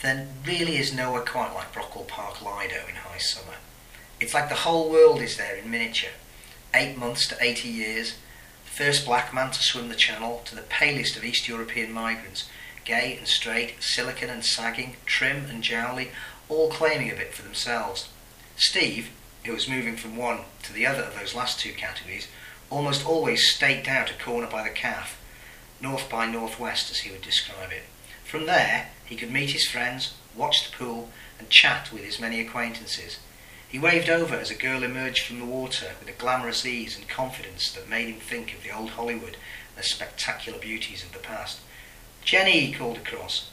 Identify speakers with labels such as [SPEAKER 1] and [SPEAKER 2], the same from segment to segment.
[SPEAKER 1] There really is nowhere quite like Brockwell Park Lido in high summer. It's like the whole world is there in miniature. Eight months to 80 years, first black man to swim the channel to the palest of East European migrants, gay and straight, silicon and sagging, trim and jowly, all claiming a bit for themselves. Steve, who was moving from one to the other of those last two categories, almost always staked out a corner by the calf, north by northwest as he would describe it. From there, he could meet his friends, watch the pool, and chat with his many acquaintances. He waved over as a girl emerged from the water with a glamorous ease and confidence that made him think of the old Hollywood and the spectacular beauties of the past. Jenny, he called across.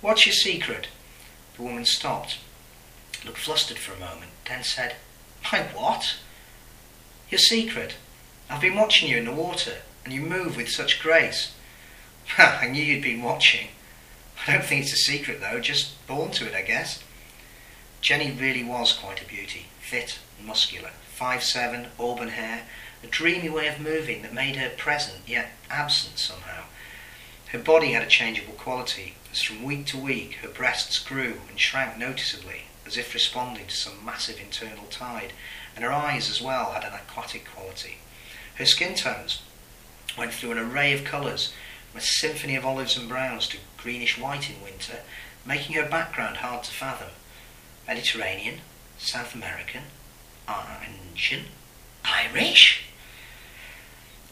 [SPEAKER 1] What's your secret? The woman stopped, looked flustered for a moment, then said, My what? Your secret. I've been watching you in the water, and you move with such grace. I knew you'd been watching. I don't think it's a secret though, just born to it, I guess. Jenny really was quite a beauty, fit muscular, five seven, auburn hair, a dreamy way of moving that made her present yet absent somehow. Her body had a changeable quality, as from week to week her breasts grew and shrank noticeably, as if responding to some massive internal tide, and her eyes as well had an aquatic quality. Her skin tones went through an array of colours, a symphony of olives and browns to greenish white in winter, making her background hard to fathom. Mediterranean, South American, Asian, Irish.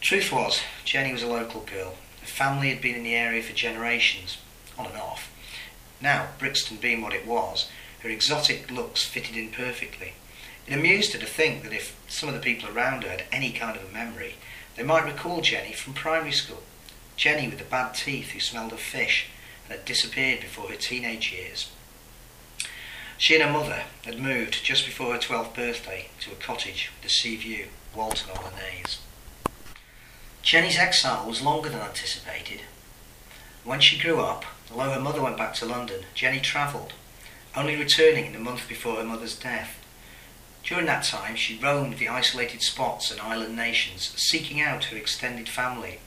[SPEAKER 1] Truth was, Jenny was a local girl. Her family had been in the area for generations, on and off. Now, Brixton being what it was, her exotic looks fitted in perfectly. It amused her to think that if some of the people around her had any kind of a memory, they might recall Jenny from primary school. Jenny with the bad teeth who smelled of fish and had disappeared before her teenage years. She and her mother had moved just before her 12th birthday to a cottage with a sea view, Walton on the Naze. Jenny's exile was longer than anticipated. When she grew up, although her mother went back to London, Jenny travelled, only returning in the month before her mother's death. During that time, she roamed the isolated spots and island nations, seeking out her extended family.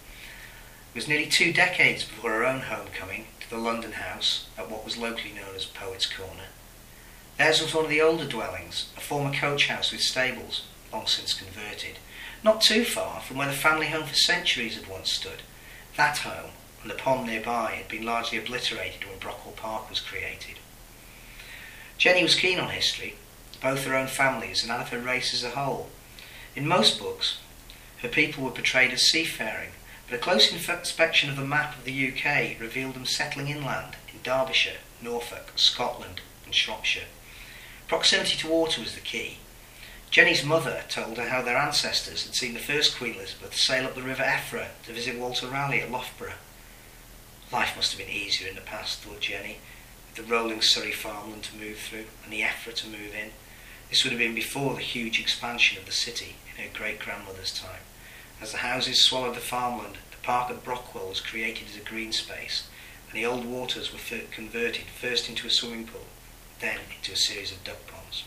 [SPEAKER 1] It was nearly two decades before her own homecoming to the London house at what was locally known as Poets' Corner. Theirs was one of the older dwellings, a former coach house with stables, long since converted, not too far from where the family home for centuries had once stood. That home and the pond nearby had been largely obliterated when Brockwell Park was created. Jenny was keen on history, both her own families and that of her race as a whole. In most books, her people were portrayed as seafaring, but a close inspection of a map of the UK revealed them settling inland in Derbyshire, Norfolk, Scotland, and Shropshire. Proximity to water was the key. Jenny's mother told her how their ancestors had seen the first Queen Elizabeth sail up the River Effra to visit Walter Raleigh at Loughborough. Life must have been easier in the past, thought Jenny, with the rolling Surrey farmland to move through and the Effra to move in. This would have been before the huge expansion of the city in her great-grandmother's time. As the houses swallowed the farmland, the park at Brockwell was created as a green space, and the old waters were converted first into a swimming pool, then into a series of duck ponds.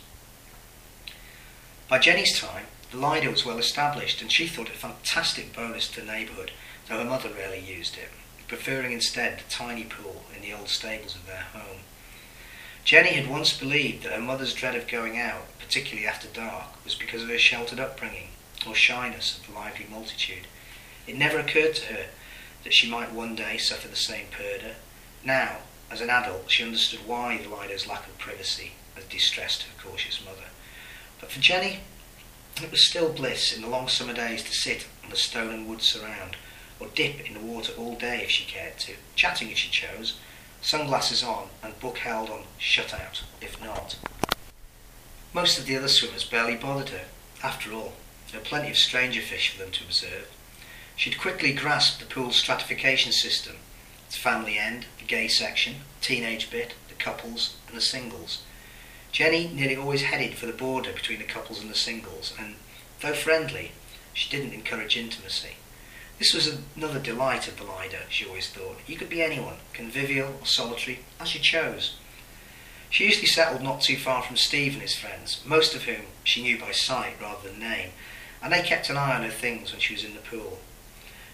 [SPEAKER 1] By Jenny's time, the Lido was well established, and she thought it a fantastic bonus to the neighbourhood, though her mother rarely used it, preferring instead the tiny pool in the old stables of their home. Jenny had once believed that her mother's dread of going out, particularly after dark, was because of her sheltered upbringing or shyness of the lively multitude. It never occurred to her that she might one day suffer the same purdah. Now, as an adult, she understood why the Lido's lack of privacy had distressed her cautious mother. But for Jenny, it was still bliss in the long summer days to sit on the stone and wood surround, or dip in the water all day if she cared to, chatting if she chose, sunglasses on and book held on shut out, if not. Most of the other swimmers barely bothered her. After all, there were plenty of stranger fish for them to observe. She'd quickly grasped the pool's stratification system, its family end, the gay section, teenage bit, the couples, and the singles. Jenny nearly always headed for the border between the couples and the singles, and though friendly, she didn't encourage intimacy. This was another delight of the Lido, she always thought. You could be anyone, convivial or solitary, as you chose. She usually settled not too far from Steve and his friends, most of whom she knew by sight rather than name, and they kept an eye on her things when she was in the pool.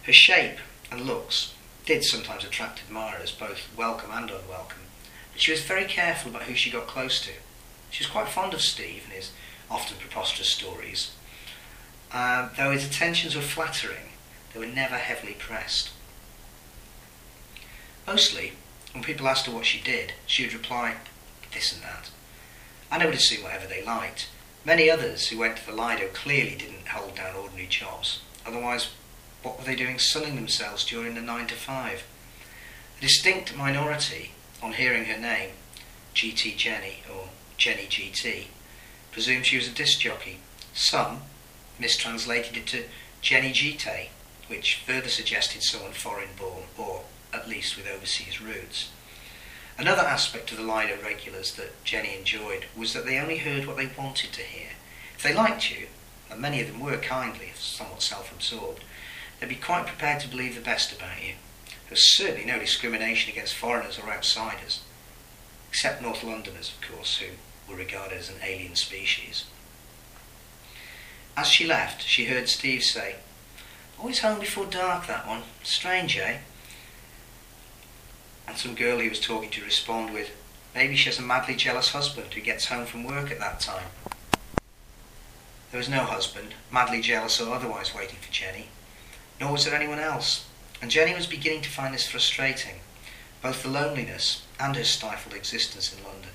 [SPEAKER 1] Her shape and looks did sometimes attract admirers, both welcome and unwelcome, but she was very careful about who she got close to. She was quite fond of Steve and his often preposterous stories. Uh, though his attentions were flattering, they were never heavily pressed. Mostly, when people asked her what she did, she would reply, this and that. And they would assume whatever they liked. Many others who went to the Lido clearly didn't hold down ordinary jobs. Otherwise, what were they doing sunning themselves during the 9 to 5? A distinct minority, on hearing her name, GT Jenny or Jenny GT, presumed she was a disc jockey. Some mistranslated it to Jenny GT, which further suggested someone foreign born or at least with overseas roots. Another aspect of the Lido regulars that Jenny enjoyed was that they only heard what they wanted to hear. If they liked you, and many of them were kindly, if somewhat self-absorbed, they'd be quite prepared to believe the best about you. There was certainly no discrimination against foreigners or outsiders, except North Londoners, of course, who were regarded as an alien species. As she left, she heard Steve say, Always home before dark, that one. Strange, eh? And some girl he was talking to respond with, Maybe she has a madly jealous husband who gets home from work at that time. There was no husband, madly jealous or otherwise, waiting for Jenny, nor was there anyone else, and Jenny was beginning to find this frustrating, both the loneliness and her stifled existence in London.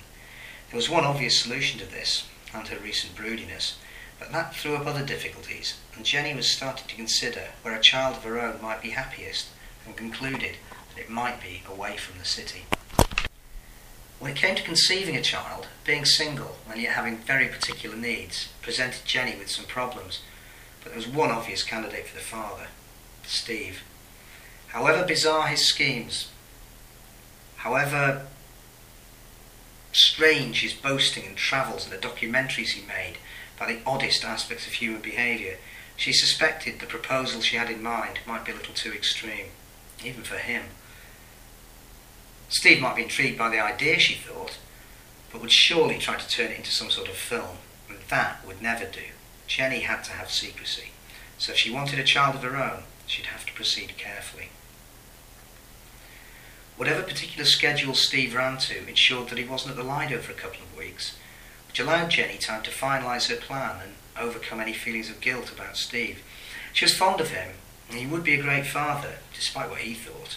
[SPEAKER 1] There was one obvious solution to this, and her recent broodiness, but that threw up other difficulties, and Jenny was starting to consider where a child of her own might be happiest, and concluded it might be away from the city. When it came to conceiving a child, being single and yet having very particular needs presented Jenny with some problems, but there was one obvious candidate for the father, Steve. However bizarre his schemes, however strange his boasting and travels and the documentaries he made about the oddest aspects of human behaviour, she suspected the proposal she had in mind might be a little too extreme, even for him. Steve might be intrigued by the idea, she thought, but would surely try to turn it into some sort of film, and that would never do. Jenny had to have secrecy, so if she wanted a child of her own, she'd have to proceed carefully. Whatever particular schedule Steve ran to ensured that he wasn't at the Lido for a couple of weeks, which allowed Jenny time to finalise her plan and overcome any feelings of guilt about Steve. She was fond of him, and he would be a great father, despite what he thought.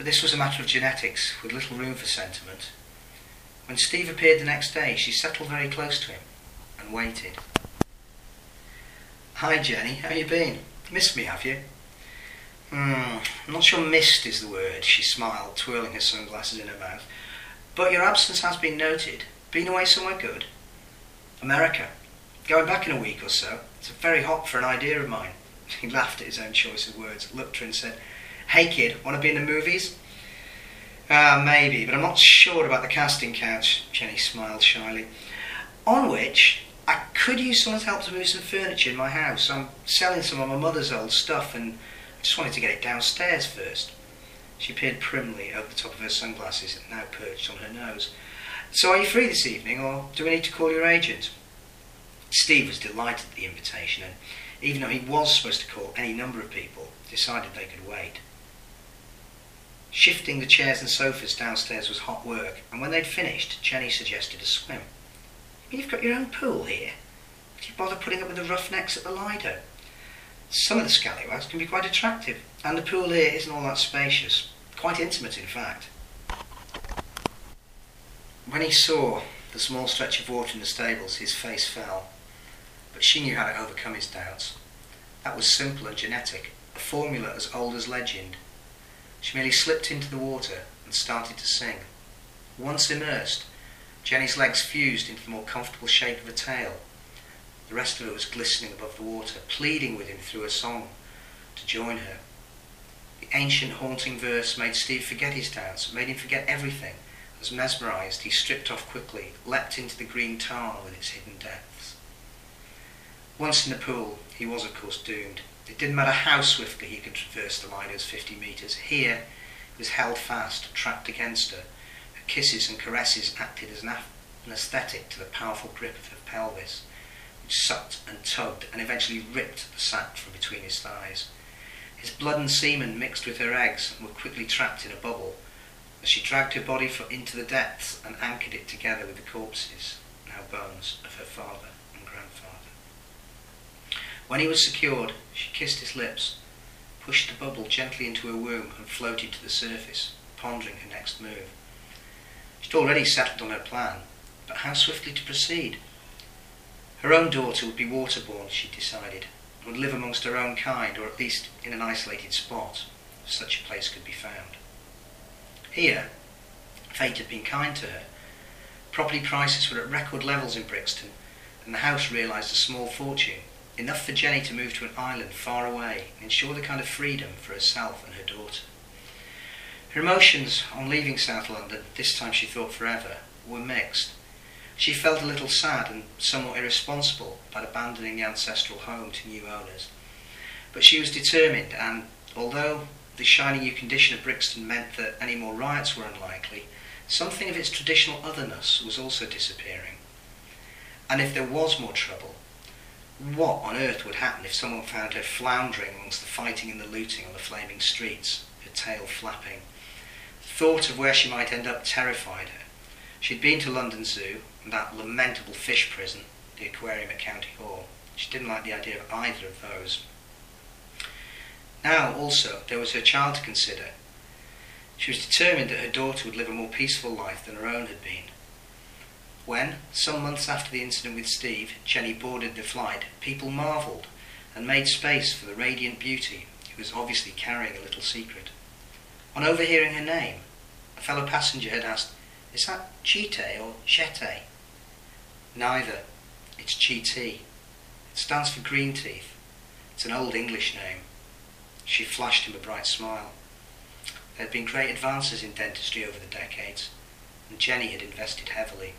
[SPEAKER 1] But this was a matter of genetics, with little room for sentiment. When Steve appeared the next day, she settled very close to him and waited. Hi, Jenny. How you been? Missed me, have you? Hmm, not sure missed is the word, she smiled, twirling her sunglasses in her mouth. But your absence has been noted. Been away somewhere good? America. Going back in a week or so. It's very hot for an idea of mine. He laughed at his own choice of words, looked at her and said, Hey kid, want to be in the movies? Uh, maybe, but I'm not sure about the casting couch, Jenny smiled shyly. On which, I could use someone's help to move some furniture in my house. I'm selling some of my mother's old stuff and I just wanted to get it downstairs first. She peered primly over the top of her sunglasses, now perched on her nose. So are you free this evening, or do we need to call your agent? Steve was delighted at the invitation, and even though he was supposed to call any number of people, decided they could wait. Shifting the chairs and sofas downstairs was hot work, and when they'd finished, Jenny suggested a swim. You've got your own pool here. Would you bother putting up with the roughnecks at the Lido? Some of the scallywags can be quite attractive, and the pool here isn't all that spacious. Quite intimate, in fact. When he saw the small stretch of water in the stables, his face fell. But she knew how to overcome his doubts. That was simple and genetic, a formula as old as legend. She merely slipped into the water and started to sing. Once immersed, Jenny's legs fused into the more comfortable shape of a tail. The rest of her was glistening above the water, pleading with him through a song to join her. The ancient haunting verse made Steve forget his doubts, made him forget everything. As mesmerized, he stripped off quickly, leapt into the green tarn with its hidden depths. Once in the pool, he was of course doomed. It didn't matter how swiftly he could traverse the Lido's 50 metres. Here, he was held fast, trapped against her. Her kisses and caresses acted as an anaesthetic to the powerful grip of her pelvis, which sucked and tugged and eventually ripped the sack from between his thighs. His blood and semen mixed with her eggs and were quickly trapped in a bubble, as she dragged her body into the depths and anchored it together with the corpses, now bones, of her father. When he was secured, she kissed his lips, pushed the bubble gently into her womb and floated to the surface, pondering her next move. She'd already settled on her plan, but how swiftly to proceed? Her own daughter would be waterborne, she decided, and would live amongst her own kind, or at least in an isolated spot, if such a place could be found. Here, fate had been kind to her. Property prices were at record levels in Brixton, and the house realised a small fortune, enough for Jenny to move to an island far away and ensure the kind of freedom for herself and her daughter. Her emotions on leaving South London, this time she thought forever, were mixed. She felt a little sad and somewhat irresponsible about abandoning the ancestral home to new owners. But she was determined, and although the shiny new condition of Brixton meant that any more riots were unlikely, something of its traditional otherness was also disappearing. And if there was more trouble, what on earth would happen if someone found her floundering amongst the fighting and the looting on the flaming streets, her tail flapping? The thought of where she might end up terrified her. She'd been to London Zoo and that lamentable fish prison, the aquarium at County Hall. She didn't like the idea of either of those. Now, also, there was her child to consider. She was determined that her daughter would live a more peaceful life than her own had been. When, some months after the incident with Steve, Jenny boarded the flight, people marvelled and made space for the radiant beauty who was obviously carrying a little secret. On overhearing her name, a fellow passenger had asked, Is that Chite or Chete? Neither. It's Chiti. It stands for green teeth. It's an old English name. She flashed him a bright smile. There had been great advances in dentistry over the decades, and Jenny had invested heavily.